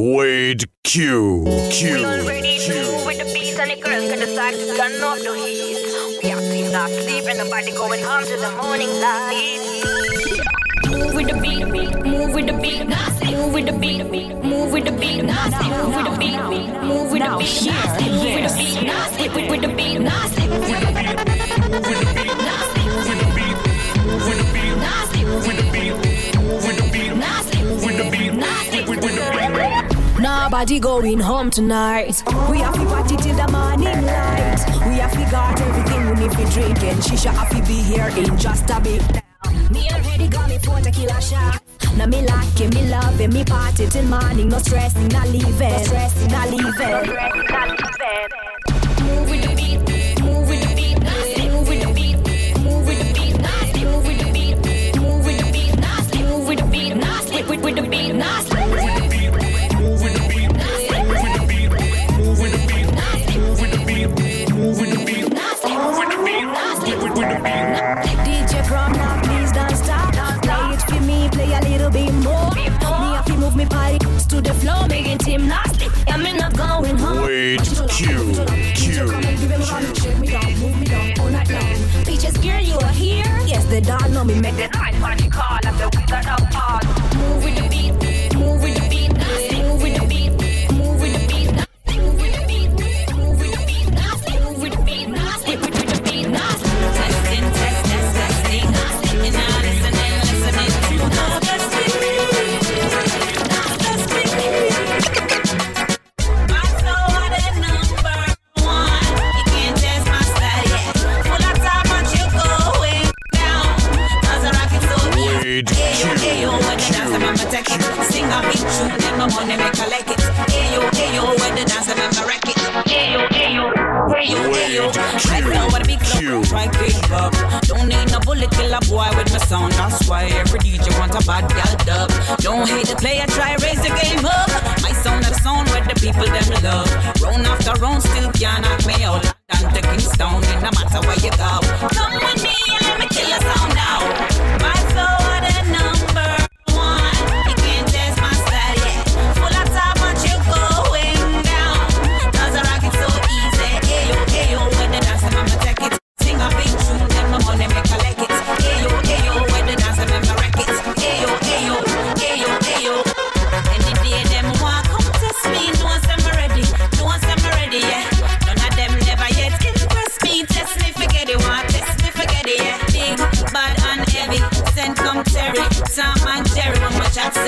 Wade Q. Q. We already Q. know with the beat and the girls can decide to turn up the heat. We actually not sleeping, nobody going home to the morning light. Move with the beat, move with the beat, move with the beat, move with the beat, move with the beat, move with the beat, move with the beat, move with the beat, move with the beat, move with the beat. Nobody going home tonight. We have to party till the morning light. We have to got everything we need for drinking. Shisha have to be here in just a bit. Me already got me four tequila shot. Now me like it, me love it, me party till morning. No stressing, not leaving. No stressing, not leaving. Move I'm it. Sing a big tune, then my money make a like it. Ayo, ayo, when the dance, I'm wreck it. Ayo, ayo, ayo, ayo. Right now, what a big club, try big up. Don't need no bullet, kill a boy with my sound. That's why every DJ want a bad gal dub. Don't hate the player, try raise the game up. My sound, that sound where the people them love. Round after round, still can't knock me out. And the Kingston, it no matter where you go. Come with me and let me kill a sound now. My flow are the number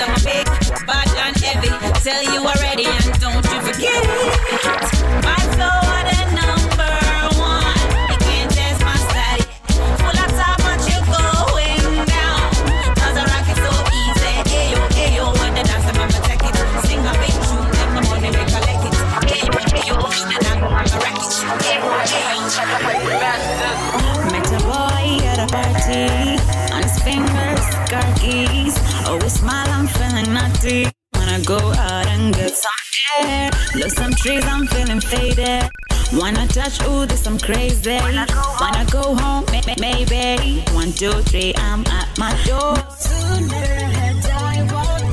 chat big, bad and heavy. Tell you already and don't you forget it. Some trees, I'm feeling faded. Wanna touch, ooh, this I'm crazy. Wanna go home, may- may- maybe. One, two, three, I'm at my door. Sooner I walked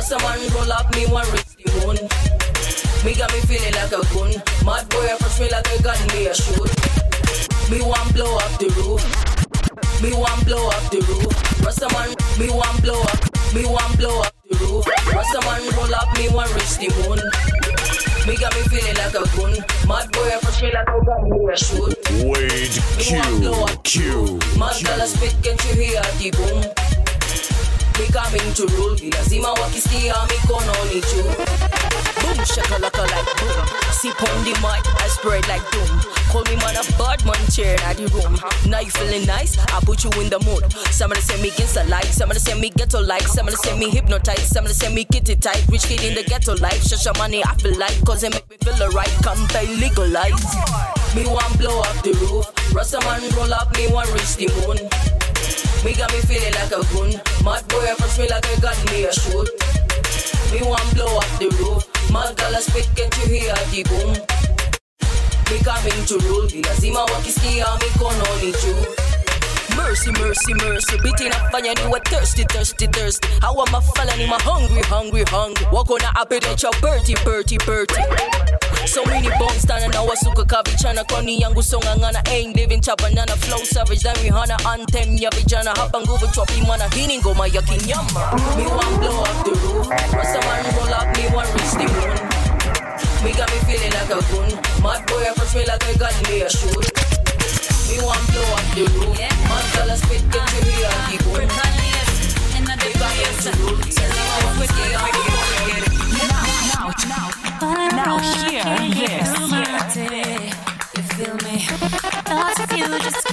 Dessert. Me want blow up the roof. Rasta man roll up, me want reach the moon. Me got me feeling like a gun. Mad boy approach me like a gun, me a shoot. Me want blow up the roof. Me want blow up the roof. Rasta man, me want blow up. Me want blow up the roof. Rasta man roll up, me want reach the moon. Me got me feeling like a gun. Mad boy approach me like a gun, me a shoot. Wade Q. Q. Mad a spit, can't you hear the boom? Me coming to rule, lazima wakisikia mikono ni juu. Boom, shakalaka like boom. Sip on the mic, I spread like doom. Call me man a bad man chair in the room. Now you feeling nice? I put you in the mood. Somebody say me gangsta like, somebody say me ghetto like, somebody say me hypnotize, somebody say me kitty tight. Rich kid in the ghetto life, shasha money I feel like, cause it make me feel alright. Come by legalize. Me want blow up the roof. Rasta man roll up, me want reach the moon. Me got me feeling like a gun. Mad boy approach me like I got me a shoot. Me want blow up the roof. Mad girl a spit, can't you hear the boom? Me coming to rule, lazima wakisikia mikono ni juu. Mercy, mercy, mercy. Biti nafanya niwe thirsty, thirsty, thirsty. Hawa mafala ni ma hungry, hungry, hungry. Wako na appetite ya berty, berty, berty. So many bones tana na wasuka kavichana koni yangu songangana ain't living chapanana flow. Savage then Rihanna anthem ya vijana hapa nguvu chopi mana hii ni ngoma ya kinyama me want blow up the roof. Rasta man roll up me want reach the moon. Me got me feeling like a gun mad boy approach me like a gun me a shoot. Me want blow up the roof. Mad girl a spit get you hear the boom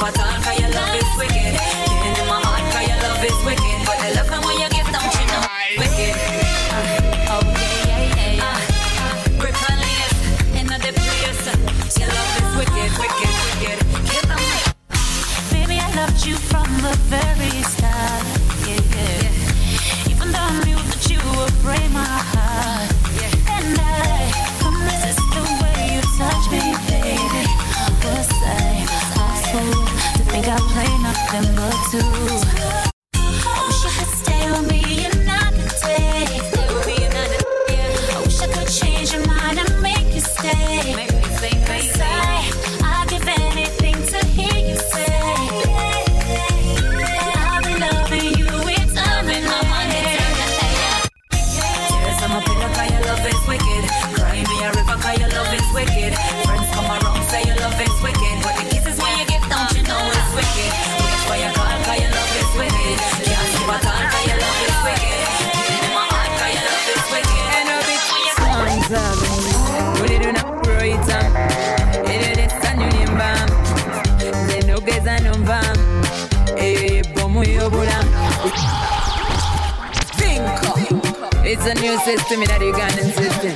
Can't sleep at It's a new system in the Ugandan system.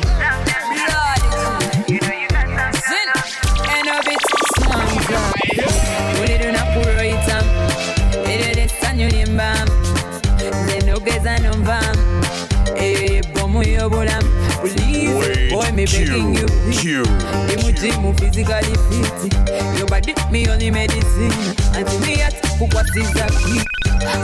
Imujimu physically fit your body me only medicine and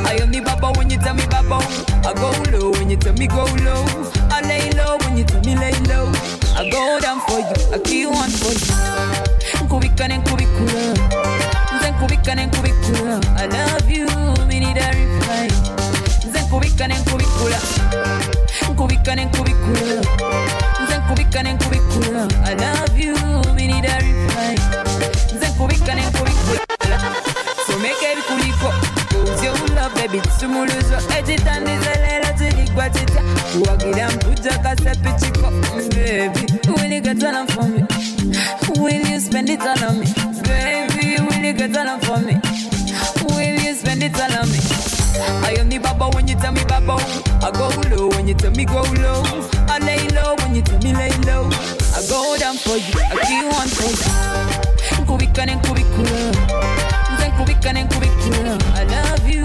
I only baba when you tell me baba. I go low when you tell me go low. I lay low when you tell me lay low. I go down for you I kill one for you. Nkubikane nkubikula Nze nkubikane nkubikula I love you me need a reply. Nze nkubikane nkubikula Nkubikane nkubikula Nze nkubikane nkubikula I love you your love baby tusumuluzwa ekitandize leero tuligwa kitya kuwagira mpuja kasepikiko baby when you get on for me? Will you spend it all on me? Baby, will you get on for me? Will you spend it all on me? I am the baba when you tell me baba. I go low when you tell me go low. I lay low when you tell me lay low. I go down for you, I keep on for you. Kubika and kubikula. Zen kubika and kubikula. I love you,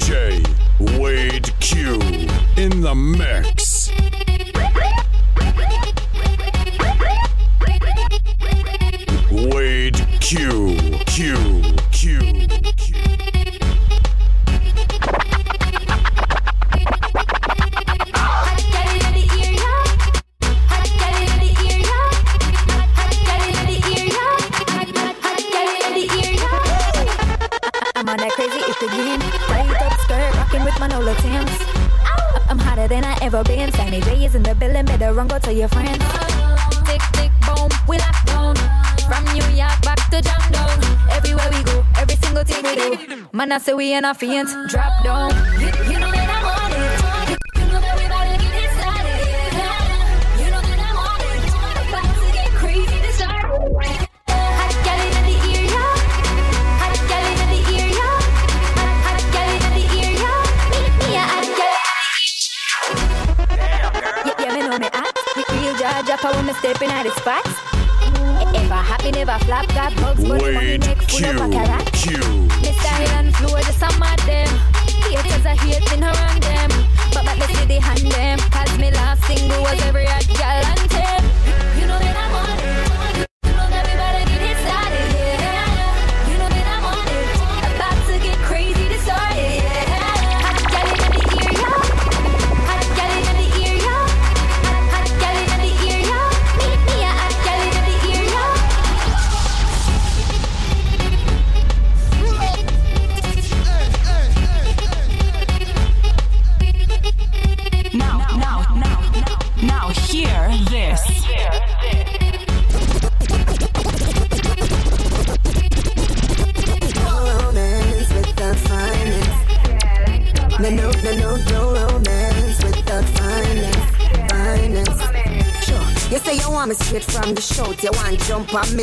Sammy J is in the building, better run, go tell your friends. Tick, tick, boom, we lock down. From New York back to Jungle. Everywhere we go, every single thing we do. Man, I say we in our fiends. Drop down. Dropper when me stepping at the spot. If I happy, never flap, got bugs, but money make full of a carrot. Me style and flow, just some of them. Haters are hating around them. But back me see the hand them. Cause me last single was every hot gal and ten.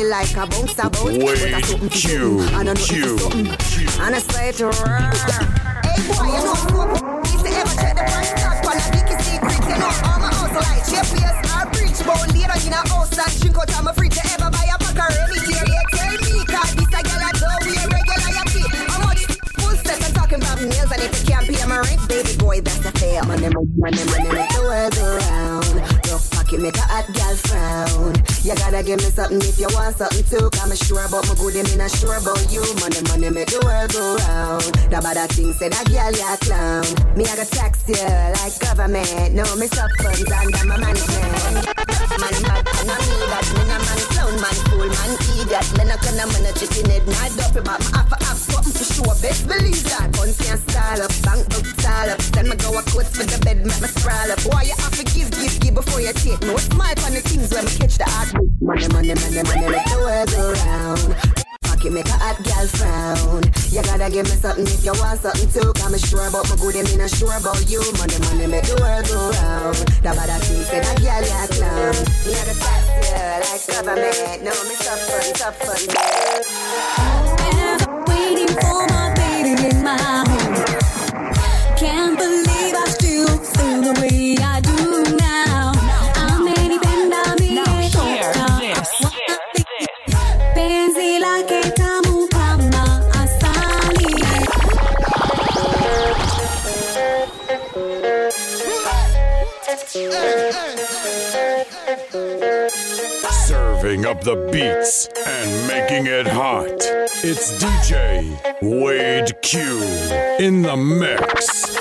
Like a bounce a boat. Wade But I something to Q. Know Q. Q. And I say to her. Hey boy, you know scope. If you ever try the first stop on a big secret, you know all my house like GPS or bridge bound later in a house and drink out of my fridge. You ever buy a pack of Remy here? You tell me, cause this a girl I do we a regular you see. How much full set I'm talking about nails and if you can't pay my rent, baby boy, that's a fail. Money, money, money, money, the world go pocket make a hot girl frown. You gotta give me something if you want something too. I'm sure about my good, me not sure about you. Money, money, make the world go round. The bad thing said that girl, you a clown. Me I got tax you like government. No, me sub funds under my management. Man, and I me that. Me no man clown, man fool, man idiot. Me no gonna man a chicken head, not up about my half half something for sure. Best believe that. Funds can't stall up, bank book stall up. Then me go a quotes for the bed, make me sprawl up. Why you have to give, give, give before you take? No smile on the things when me catch the heart. Money, money, money, money, make the world go round. Pocket make a hot girl frown. You gotta give me something if you want something too. Me sure about my good, and me not sure about you. Money, money, make the world go round. The bad thing say that girl, you a clown. Me a the tax you like government. No, me stop fun, stop fun. And the beats and making it hot. It's DJ Wade Q in the mix.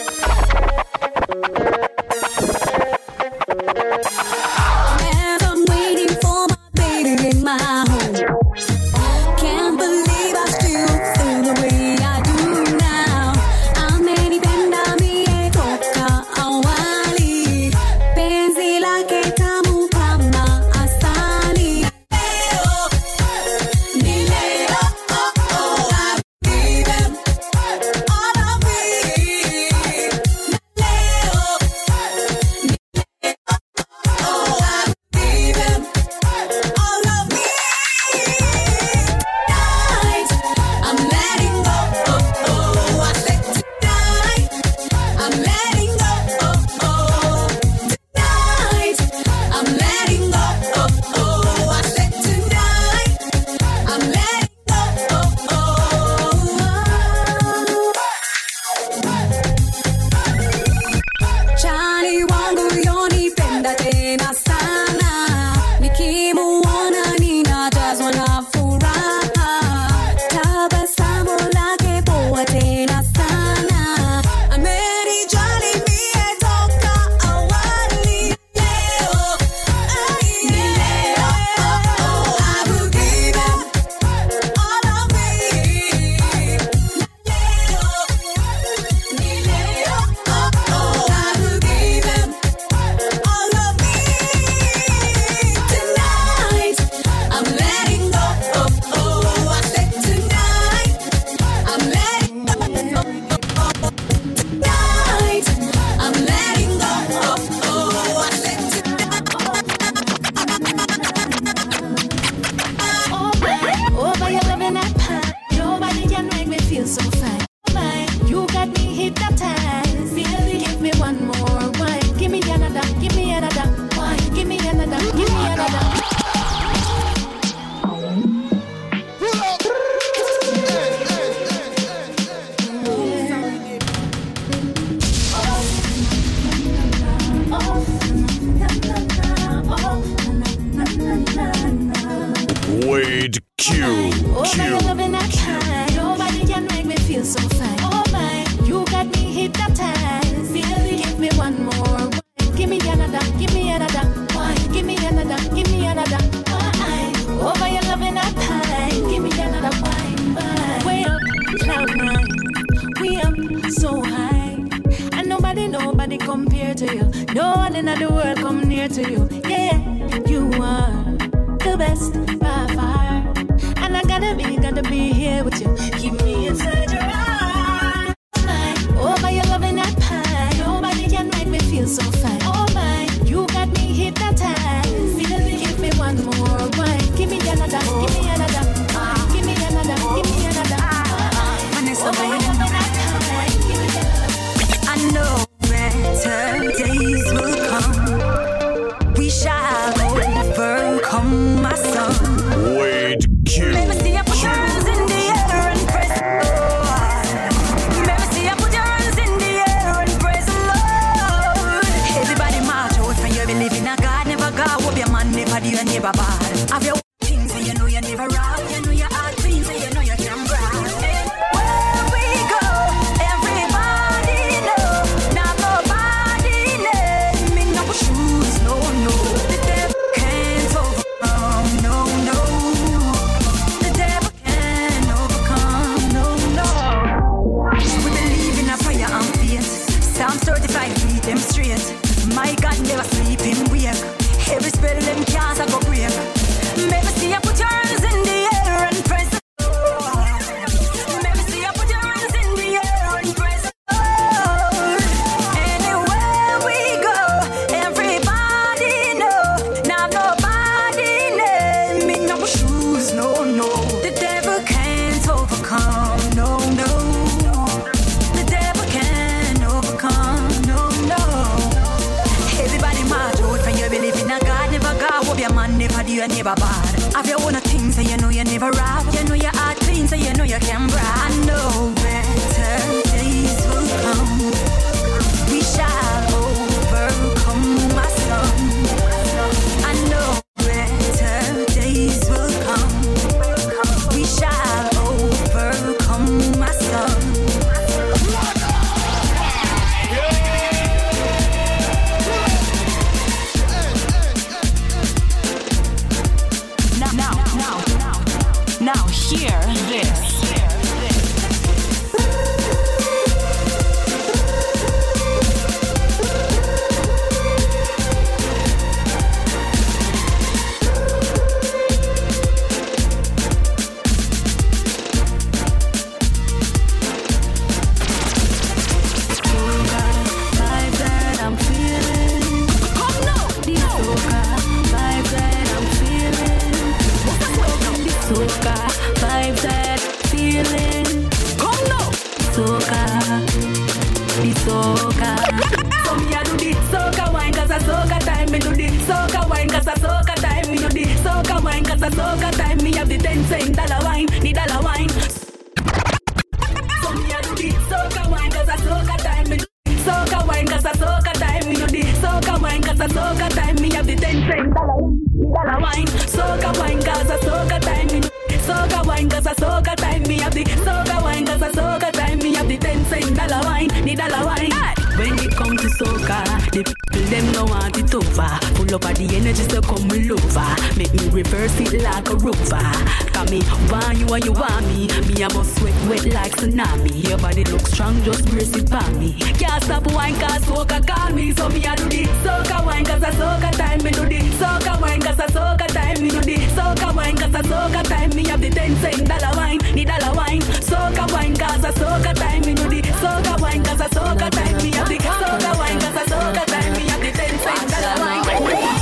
Over. Full up of the energy so come over. Make me reverse it like a rover. Cause me want you and you want me. Me a must sweat wet like tsunami. Your body look strong, just brace it for me. Can't stop wine cause soca call me. So me a do the soca wine cause a soca time. Me do the soca wine cause a soca time. Me do the soca wine cause a soca time. Me have the ten cent dollar wine, the dollar wine. Soca wine cause a soca time. Me do the soca wine cause a soca time. Me have the soca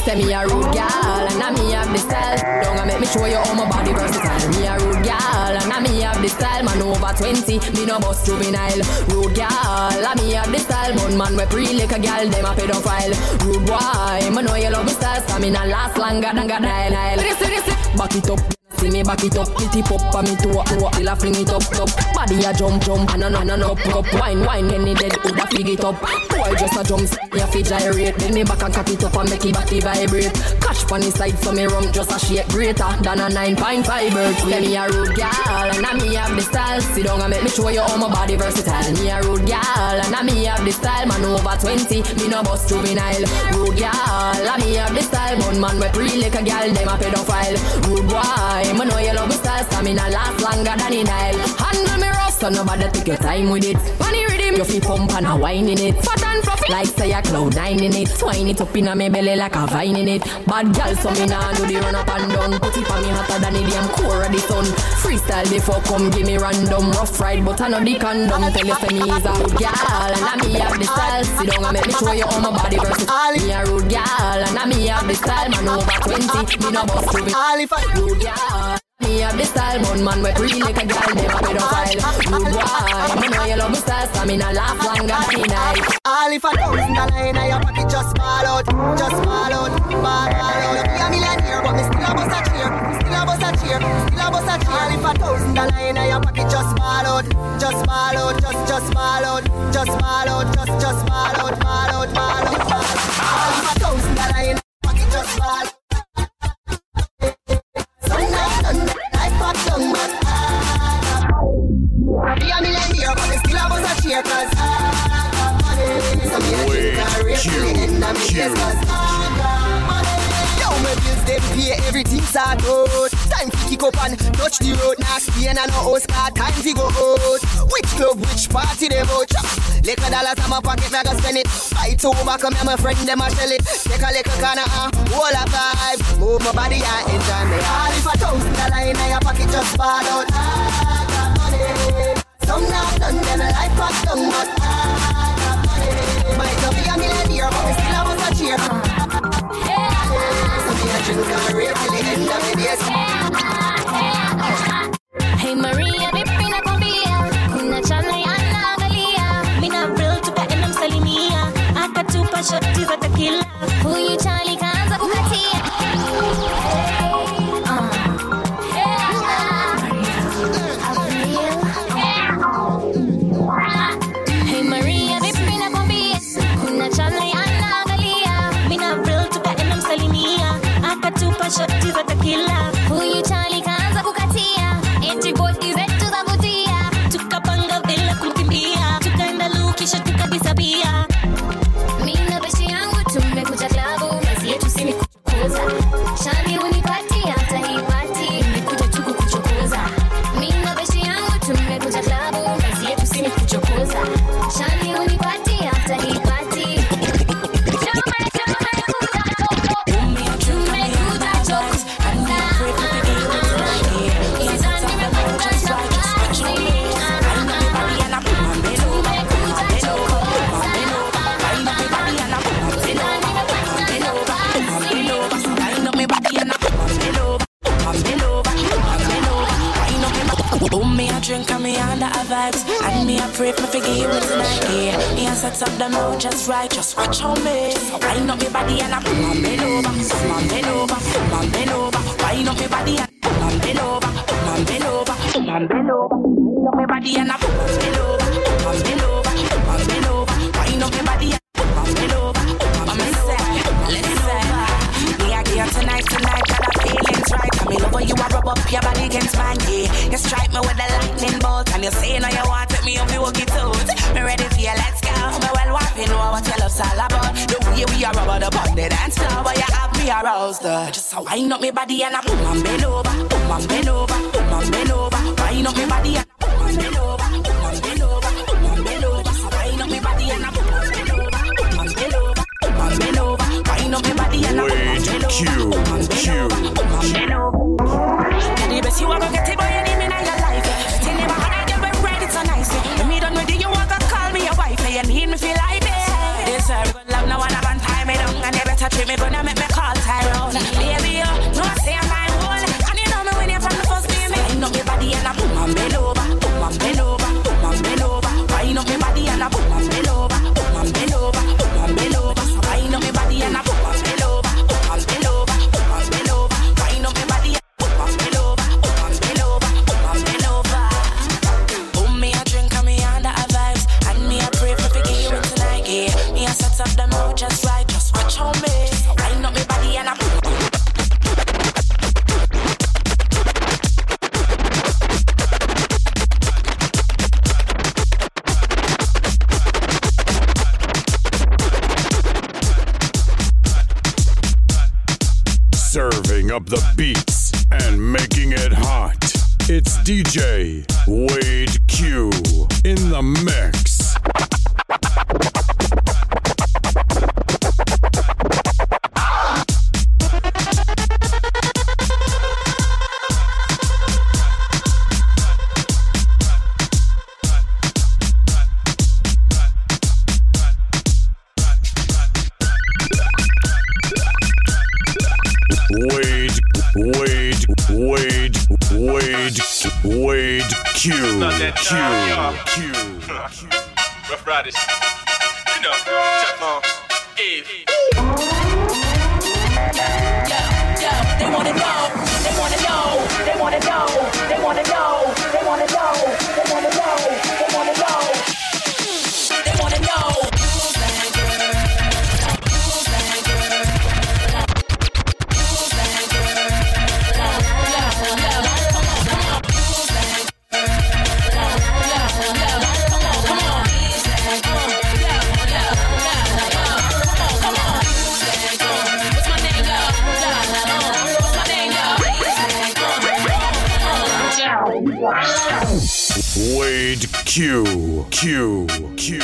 Say me a rude gal and I me have the style. Don't I make me show you all my body versatile. Me a rude gal and I me have the style. Man over 20, me no bust juvenile. Rude gal, I me have the style. But man we pre like a gal, them a pedophile. Rude boy, me know you love me style. Stamina last longer than God Nile. Nile. Listen, listen, back it up. See me back it up, it tip up on me toe, toe till I fling it up, up. Body a jump, jump, and a no no up, up. Wine, wine, any dead would a fig it up. Boy just a jump, me a fi gyrate. Then me back and cock it up and make it body vibrate. Catch pon the side so me rum just a shake greater than a 9.5 bird. Say me a rude gal and a me have the style. Sit down and make me show you how my body versatile. Me a rude gal and a me have the style. Man over 20, me no bust juvenile. Rude gal, and me have the style. But man we pre like a gal, them a pedophile. Rude boy, me know you love me style. Stamina last longer than the Nile. Handle me rough so nobody take your time with it. Money him. You fi pump and a wine in it. Fat and fluffy. Like say a cloud nine in it. Twine it up in a me belly like a vine in it. Bad gal so me nah do the run up and down. Put it on me hotter than the damn core of the sun. Freestyle before come give me random rough ride, but I know the condom. Tell you say me is a rude gal and I me have the style. Sit down and make me show you how my body versus me a rude gal and I me have the style. Man over twenty, me no bust to be all if I rude gal. Me have the style, bun man we pretty like a girl, never pedophile. Rude boy, me know you love my style, me no laugh longer than the night. All if a thousand dollar in your pocket, just ball out, just ball out, ball out. Me a millionaire, but me still a bust a cheer, still a bust a cheer, still a bust a cheer. All if a thousand dollar in your pocket, just ball out, just ball out, just just ball out, just ball out, just just ball out, ball out, ball out. All if a thousand dollar in your pocket, just ball out. Ah, money. Yo, my bills them pay everything sort out. Time to kick up and touch the road. Now Spain and no house car. Time to go out. Which club, which party them out? Liquor dollars in my pocket, me I spend it. Buy two back, here, my friend them a sell it. Take a little corner, uh, whole a vibe. Move my body and enjoy me. All if a thousand dollar in your pocket, just fall out. Ah, got money. Some not done, them life back down, but ah, got money. Might not be a millionaire, but me still have a cheer. So me a drink and rave till the end of the days. Hey Maria, vipi nakwambia kuna chana ya naangalia mina brill tukaenda msalimia akatupa shoti za takila huyu chali akatupa shoti za takila huyu chali set up the mood just right Just watch on me. Wind up me body and I put my bend over. Put my bend over, put my bend over. Wind up me body and put my bend over. Put my bend over, put my bend over. Wind up me body and I put my bend over. Put my bend over, your body mine, yeah You strike me with a lightning bolt And you say now you want me up, you walk it out Me ready for you, let's go Me well want know what your love's all about The way we are rubber the bond, the dance floor Where you have me aroused, uh. Just a wind up me body and I boom and bend over Boom and bend over, boom and bend over Wind up me body and boom and bend over Boom and bend over, boom and bend over So wind up me body and I boom and bend over Boom and bend over, boom and bend over Wind up me body and I boom and Wait, bend over Q, Q. You're the you ever get it, boy, Wade Q in the mix. Q. Q. Q.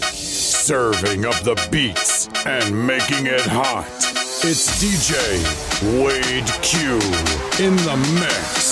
Serving up the beats and making it hot. It's DJ Wade Q in the mix.